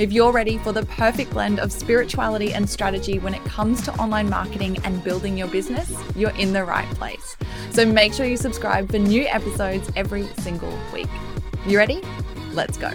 If you're ready for the perfect blend of spirituality and strategy when it comes to online marketing and building your business, you're in the right place. So make sure you subscribe for new episodes every single week. You ready? Let's go.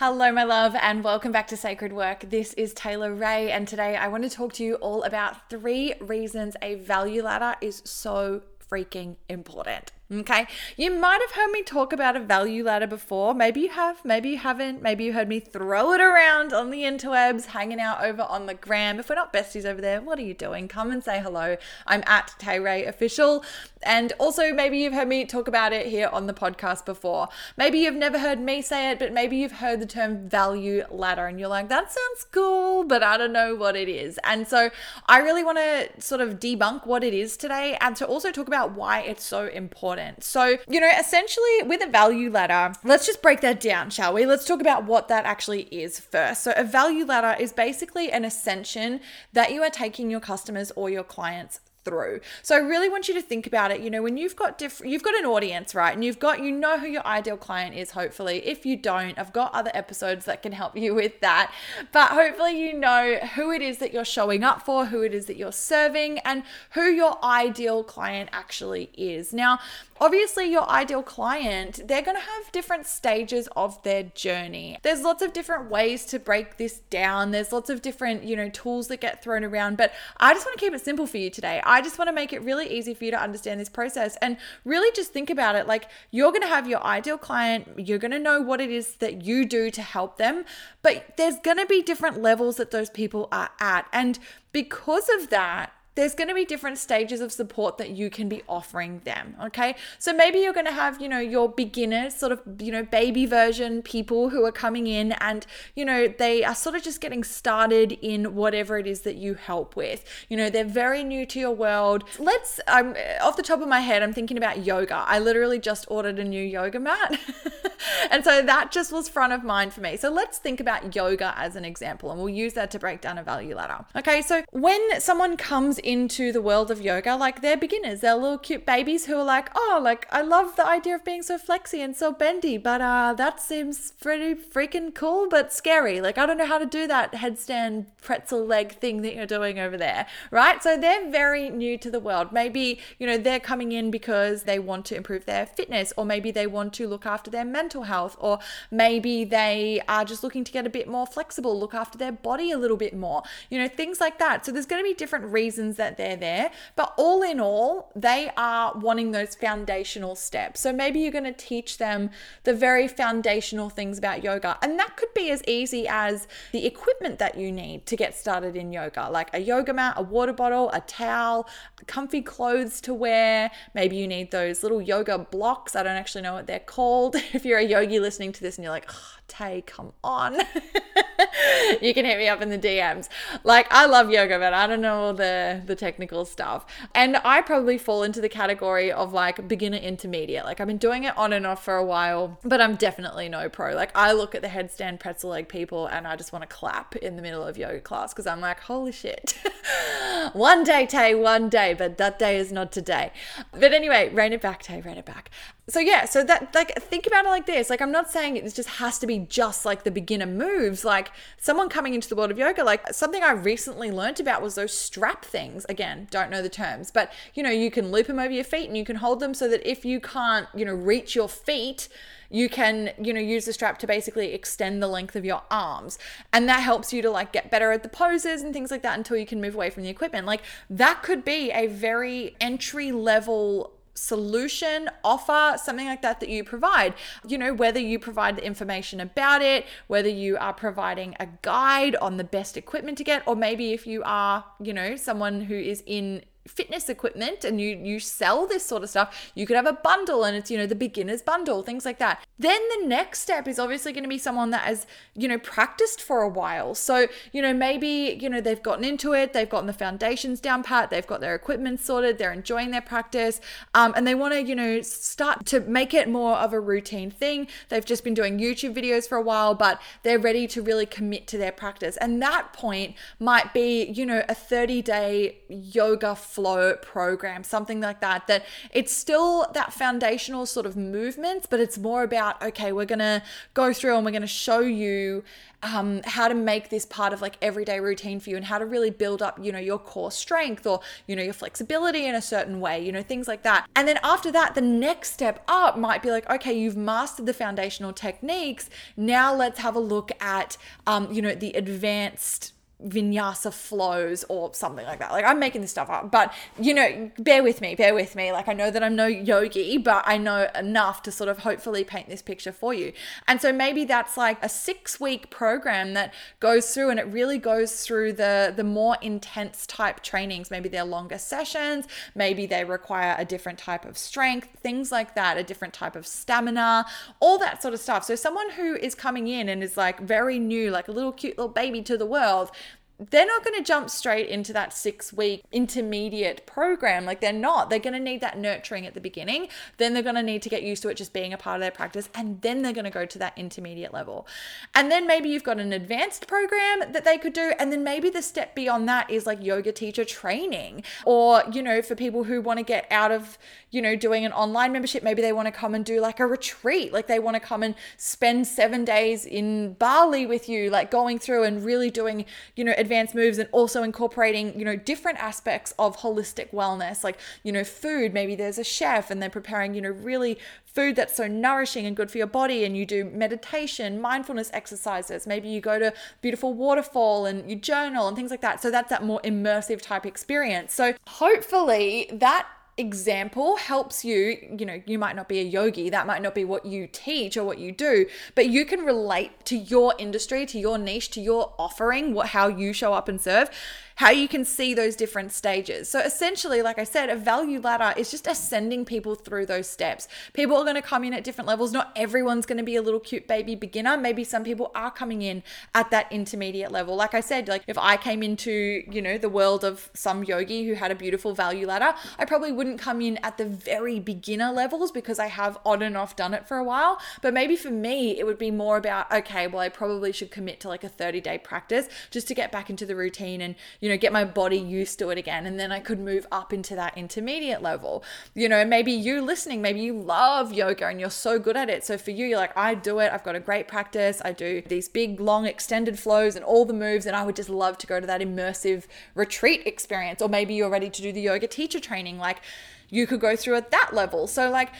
Hello, my love, and welcome back to Sacred Work. This is Taylor Rae, and today I want to talk to you all about three reasons a value ladder is so freaking important. Okay. You might have heard me talk about a value ladder before. Maybe you have, maybe you haven't. Maybe you heard me throw it around on the interwebs, hanging out over on the gram. If we're not besties over there, what are you doing? Come and say hello. I'm at Tay Rae Official. And also, maybe you've heard me talk about it here on the podcast before. Maybe you've never heard me say it, but maybe you've heard the term value ladder and you're like, that sounds cool, but I don't know what it is. And so I really want to sort of debunk what it is today and to also talk about why it's so important. So, you know, essentially with a value ladder, let's just break that down, shall we? Let's talk about what that actually is first. So, a value ladder is basically an ascension that you are taking your customers or your clients through. So I really want you to think about it, you know, when you've got different you've got an audience, right? And you've got you know who your ideal client is hopefully. If you don't, I've got other episodes that can help you with that. But hopefully you know who it is that you're showing up for, who it is that you're serving and who your ideal client actually is. Now, obviously your ideal client, they're going to have different stages of their journey. There's lots of different ways to break this down. There's lots of different, you know, tools that get thrown around, but I just want to keep it simple for you today. I just want to make it really easy for you to understand this process and really just think about it like you're going to have your ideal client, you're going to know what it is that you do to help them, but there's going to be different levels that those people are at. And because of that, there's going to be different stages of support that you can be offering them. Okay. So maybe you're going to have, you know, your beginners, sort of, you know, baby version people who are coming in and, you know, they are sort of just getting started in whatever it is that you help with. You know, they're very new to your world. Let's, I'm off the top of my head, I'm thinking about yoga. I literally just ordered a new yoga mat. and so that just was front of mind for me. So let's think about yoga as an example and we'll use that to break down a value ladder. Okay. So when someone comes into the world of yoga, like they're beginners, they're little cute babies who are like, oh, like I love the idea of being so flexy and so bendy, but uh, that seems pretty freaking cool, but scary. Like I don't know how to do that headstand pretzel leg thing that you're doing over there, right? So they're very new to the world. Maybe you know they're coming in because they want to improve their fitness, or maybe they want to look after their mental health, or maybe they are just looking to get a bit more flexible, look after their body a little bit more, you know, things like that. So there's going to be different reasons that they're there. But all in all, they are wanting those foundational steps. So maybe you're going to teach them the very foundational things about yoga. And that could be as easy as the equipment that you need to get started in yoga, like a yoga mat, a water bottle, a towel, comfy clothes to wear. Maybe you need those little yoga blocks. I don't actually know what they're called. If you're a yogi listening to this and you're like, oh, Tay, come on. you can hit me up in the DMs. Like I love yoga, but I don't know all the the technical stuff. And I probably fall into the category of like beginner intermediate. Like I've been doing it on and off for a while, but I'm definitely no pro. Like I look at the headstand pretzel leg people and I just want to clap in the middle of yoga class because I'm like, holy shit. one day, Tay, one day, but that day is not today. But anyway, rein it back, Tay, rein it back so yeah so that like think about it like this. Like i'm not saying it just has to be just like the beginner moves. Like someone coming into the world of yoga like something i recently learned about was those strap things. Again don't know the terms but you know you can loop them over your feet and you can hold them so that if you can't you know reach your feet you can you know use the strap to basically extend the length of your arms. And that helps you to like get better at the poses and things like that until you can move away from the equipment. Like that could be a very entry level solution, offer, something like that that you provide. You know, whether you provide the information about it, whether you are providing a guide on the best equipment to get, or maybe if you are, you know, someone who is in fitness equipment and you you sell this sort of stuff you could have a bundle and it's you know the beginners bundle things like that Then the next step is obviously going to be someone that has, you know, practiced for a while. So, you know, maybe, you know, they've gotten into it, they've gotten the foundations down pat, they've got their equipment sorted, they're enjoying their practice, um, and they want to, you know, start to make it more of a routine thing. They've just been doing YouTube videos for a while, but they're ready to really commit to their practice. And that point might be, you know, a 30 day yoga flow program, something like that, that it's still that foundational sort of movements, but it's more about, okay, we're going to go through and we're going to show you um, how to make this part of like everyday routine for you and how to really build up, you know, your core strength or, you know, your flexibility in a certain way, you know, things like that. And then after that, the next step up might be like, okay, you've mastered the foundational techniques. Now let's have a look at, um, you know, the advanced vinyasa flows or something like that. Like I'm making this stuff up, but you know, bear with me, bear with me. Like I know that I'm no yogi, but I know enough to sort of hopefully paint this picture for you. And so maybe that's like a 6-week program that goes through and it really goes through the the more intense type trainings. Maybe they're longer sessions, maybe they require a different type of strength, things like that, a different type of stamina, all that sort of stuff. So someone who is coming in and is like very new, like a little cute little baby to the world, they're not going to jump straight into that six week intermediate program. Like they're not. They're going to need that nurturing at the beginning. Then they're going to need to get used to it just being a part of their practice. And then they're going to go to that intermediate level. And then maybe you've got an advanced program that they could do. And then maybe the step beyond that is like yoga teacher training. Or, you know, for people who want to get out of, you know, doing an online membership, maybe they want to come and do like a retreat. Like they want to come and spend seven days in Bali with you, like going through and really doing, you know, advanced moves and also incorporating, you know, different aspects of holistic wellness, like, you know, food. Maybe there's a chef and they're preparing, you know, really food that's so nourishing and good for your body and you do meditation, mindfulness exercises. Maybe you go to beautiful waterfall and you journal and things like that. So that's that more immersive type experience. So hopefully that example helps you you know you might not be a yogi that might not be what you teach or what you do but you can relate to your industry to your niche to your offering what how you show up and serve how you can see those different stages. So essentially, like I said, a value ladder is just ascending people through those steps. People are going to come in at different levels. Not everyone's going to be a little cute baby beginner. Maybe some people are coming in at that intermediate level. Like I said, like if I came into, you know, the world of some yogi who had a beautiful value ladder, I probably wouldn't come in at the very beginner levels because I have on and off done it for a while. But maybe for me, it would be more about, okay, well, I probably should commit to like a 30 day practice just to get back into the routine and, you know, get my body used to it again. And then I could move up into that intermediate level. You know, maybe you listening, maybe you love yoga and you're so good at it. So for you, you're like, I do it. I've got a great practice. I do these big, long, extended flows and all the moves. And I would just love to go to that immersive retreat experience. Or maybe you're ready to do the yoga teacher training. Like you could go through at that level. So, like,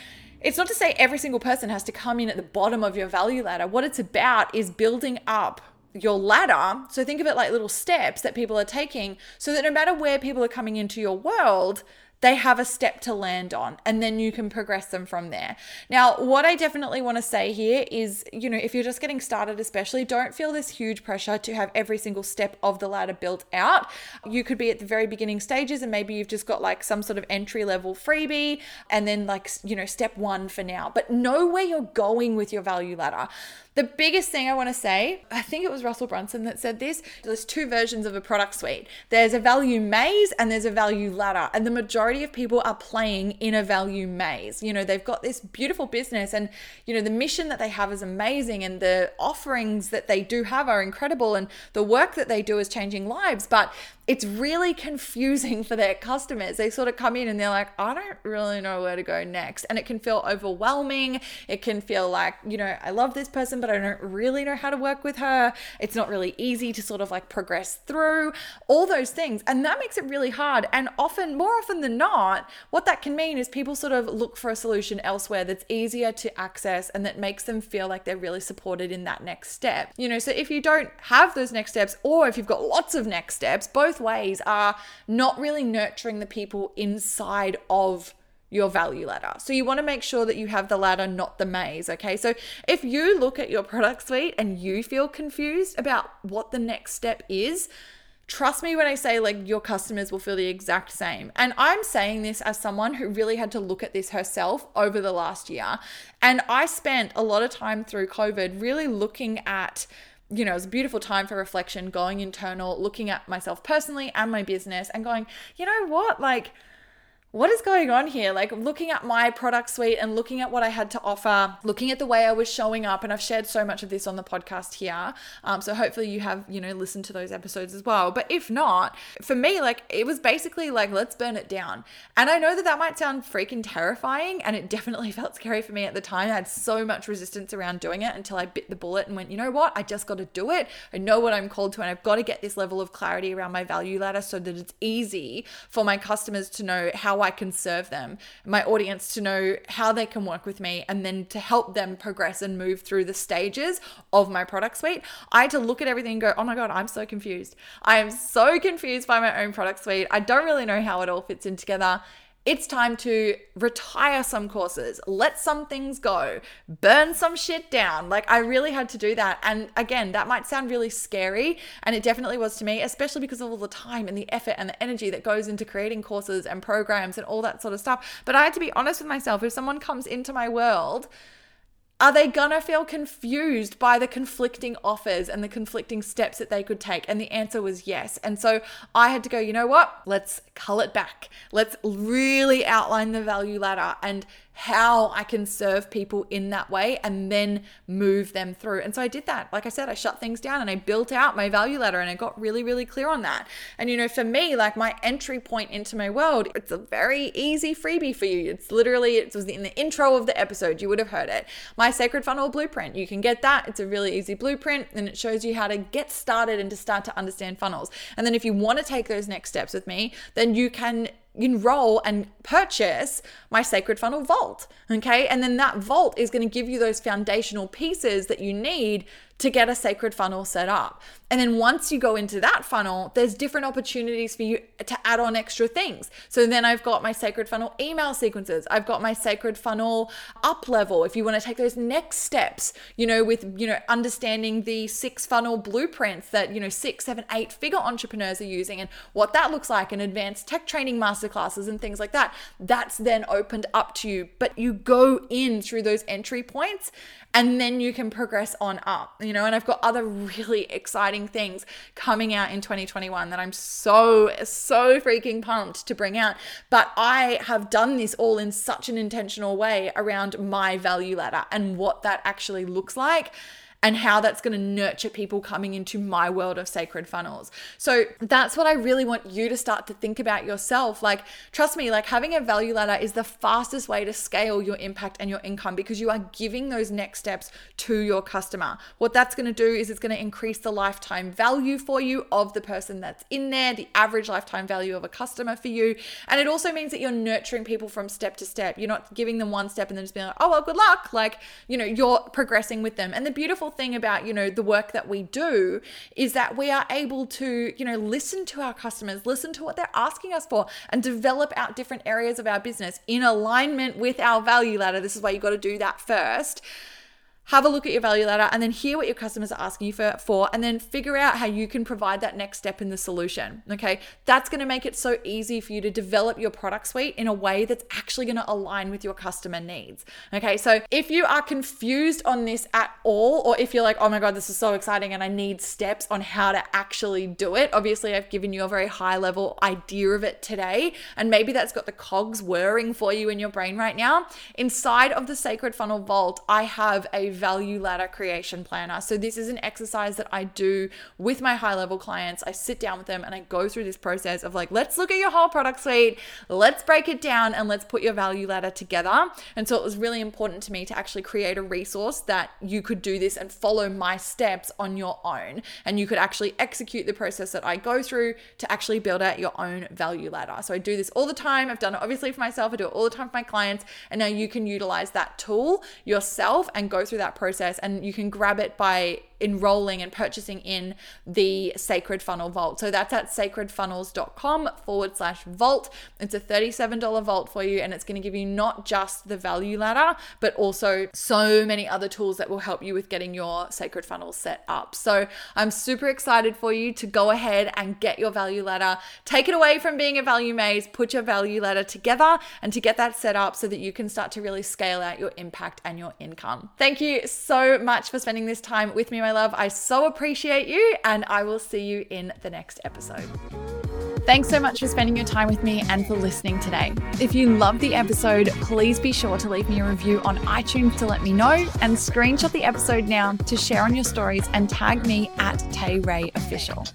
it's not to say every single person has to come in at the bottom of your value ladder. What it's about is building up your ladder. So think of it like little steps that people are taking so that no matter where people are coming into your world, they have a step to land on and then you can progress them from there. Now, what I definitely want to say here is, you know, if you're just getting started, especially, don't feel this huge pressure to have every single step of the ladder built out. You could be at the very beginning stages and maybe you've just got like some sort of entry level freebie and then like, you know, step one for now, but know where you're going with your value ladder. The biggest thing I want to say, I think it was Russell Brunson that said this there's two versions of a product suite there's a value maze and there's a value ladder. And the majority of people are playing in a value maze. You know, they've got this beautiful business and, you know, the mission that they have is amazing and the offerings that they do have are incredible and the work that they do is changing lives. But it's really confusing for their customers. They sort of come in and they're like, I don't really know where to go next. And it can feel overwhelming. It can feel like, you know, I love this person, but I don't really know how to work with her. It's not really easy to sort of like progress through all those things. And that makes it really hard. And often, more often than not, what that can mean is people sort of look for a solution elsewhere that's easier to access and that makes them feel like they're really supported in that next step. You know, so if you don't have those next steps, or if you've got lots of next steps, both ways are not really nurturing the people inside of your value ladder. So you want to make sure that you have the ladder, not the maze. Okay. So if you look at your product suite and you feel confused about what the next step is, Trust me when I say, like, your customers will feel the exact same. And I'm saying this as someone who really had to look at this herself over the last year. And I spent a lot of time through COVID really looking at you know, it was a beautiful time for reflection, going internal, looking at myself personally and my business, and going, you know what? Like, what is going on here? Like looking at my product suite and looking at what I had to offer, looking at the way I was showing up, and I've shared so much of this on the podcast here. Um, so hopefully you have, you know, listened to those episodes as well. But if not, for me, like it was basically like, let's burn it down. And I know that that might sound freaking terrifying, and it definitely felt scary for me at the time. I had so much resistance around doing it until I bit the bullet and went, you know what? I just got to do it. I know what I'm called to, and I've got to get this level of clarity around my value ladder so that it's easy for my customers to know how I can serve them, my audience to know how they can work with me, and then to help them progress and move through the stages of my product suite. I had to look at everything and go, oh my God, I'm so confused. I am so confused by my own product suite. I don't really know how it all fits in together it's time to retire some courses, let some things go, burn some shit down. Like, I really had to do that. And again, that might sound really scary. And it definitely was to me, especially because of all the time and the effort and the energy that goes into creating courses and programs and all that sort of stuff. But I had to be honest with myself. If someone comes into my world, are they gonna feel confused by the conflicting offers and the conflicting steps that they could take? And the answer was yes. And so I had to go, you know what? Let's cull it back. Let's really outline the value ladder and how I can serve people in that way and then move them through. And so I did that. Like I said, I shut things down and I built out my value ladder and I got really, really clear on that. And you know, for me, like my entry point into my world, it's a very easy freebie for you. It's literally, it was in the intro of the episode, you would have heard it. My Sacred Funnel Blueprint. You can get that. It's a really easy blueprint and it shows you how to get started and to start to understand funnels. And then if you want to take those next steps with me, then you can enroll and purchase my sacred funnel vault okay? And then that vault is going to give you those foundational pieces that you need to get a sacred funnel set up. And then once you go into that funnel, there's different opportunities for you to add on extra things. So then I've got my sacred funnel email sequences. I've got my sacred funnel up level. If you want to take those next steps, you know, with, you know, understanding the six funnel blueprints that, you know, six, seven, eight figure entrepreneurs are using and what that looks like and advanced tech training masterclasses and things like that, that's then opened up to you. But you go in through those entry points and then you can progress on up, you know. And I've got other really exciting things coming out in 2021 that I'm so, so freaking pumped to bring out. But I have done this all in such an intentional way around my value ladder and what that actually looks like and how that's going to nurture people coming into my world of sacred funnels. So that's what I really want you to start to think about yourself. Like, trust me, like having a value ladder is the fastest way to scale your impact and your income because you are giving those next steps to your customer. What that's going to do is it's going to increase the lifetime value for you of the person that's in there, the average lifetime value of a customer for you. And it also means that you're nurturing people from step to step. You're not giving them one step and then just being like, oh, well, good luck. Like, you know, you're progressing with them. And the beautiful thing about, you know, the work that we do is that we are able to, you know, listen to our customers, listen to what they're asking us for, and develop out different areas of our business in alignment with our value ladder. This is why you got to do that first have a look at your value ladder and then hear what your customers are asking you for, for and then figure out how you can provide that next step in the solution. Okay. That's going to make it so easy for you to develop your product suite in a way that's actually going to align with your customer needs. Okay. So if you are confused on this at all, or if you're like, oh my God, this is so exciting and I need steps on how to actually do it, obviously I've given you a very high level idea of it today. And maybe that's got the cogs whirring for you in your brain right now. Inside of the Sacred Funnel Vault, I have a value ladder creation planner. So, this is an exercise that I do with my high level clients. I sit down with them and I go through this process of like, let's look at your whole product suite, let's break it down, and let's put your value ladder together. And so, it was really important to me to actually create a resource that you could do this and follow my steps on your own. And you could actually execute the process that I go through to actually build out your own value ladder. So, I do this all the time. I've done it obviously for myself, I do it all the time for my clients. And now you can utilize that tool yourself and go through that process and you can grab it by enrolling and purchasing in the Sacred Funnel Vault. So that's at sacredfunnels.com forward slash vault. It's a $37 vault for you, and it's going to give you not just the value ladder, but also so many other tools that will help you with getting your sacred funnel set up. So I'm super excited for you to go ahead and get your value ladder, take it away from being a value maze, put your value ladder together, and to get that set up so that you can start to really scale out your impact and your income. Thank you so much for spending this time with me, love. I so appreciate you, and I will see you in the next episode. Thanks so much for spending your time with me and for listening today. If you loved the episode, please be sure to leave me a review on iTunes to let me know and screenshot the episode now to share on your stories and tag me at Tay Rae Official.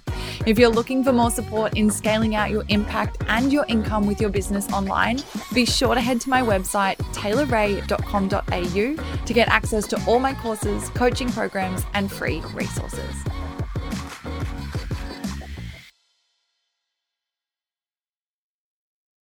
If you're looking for more support in scaling out your impact and your income with your business online, be sure to head to my website, taylorrae.com.au, to get access to all my courses, coaching programs, and free resources.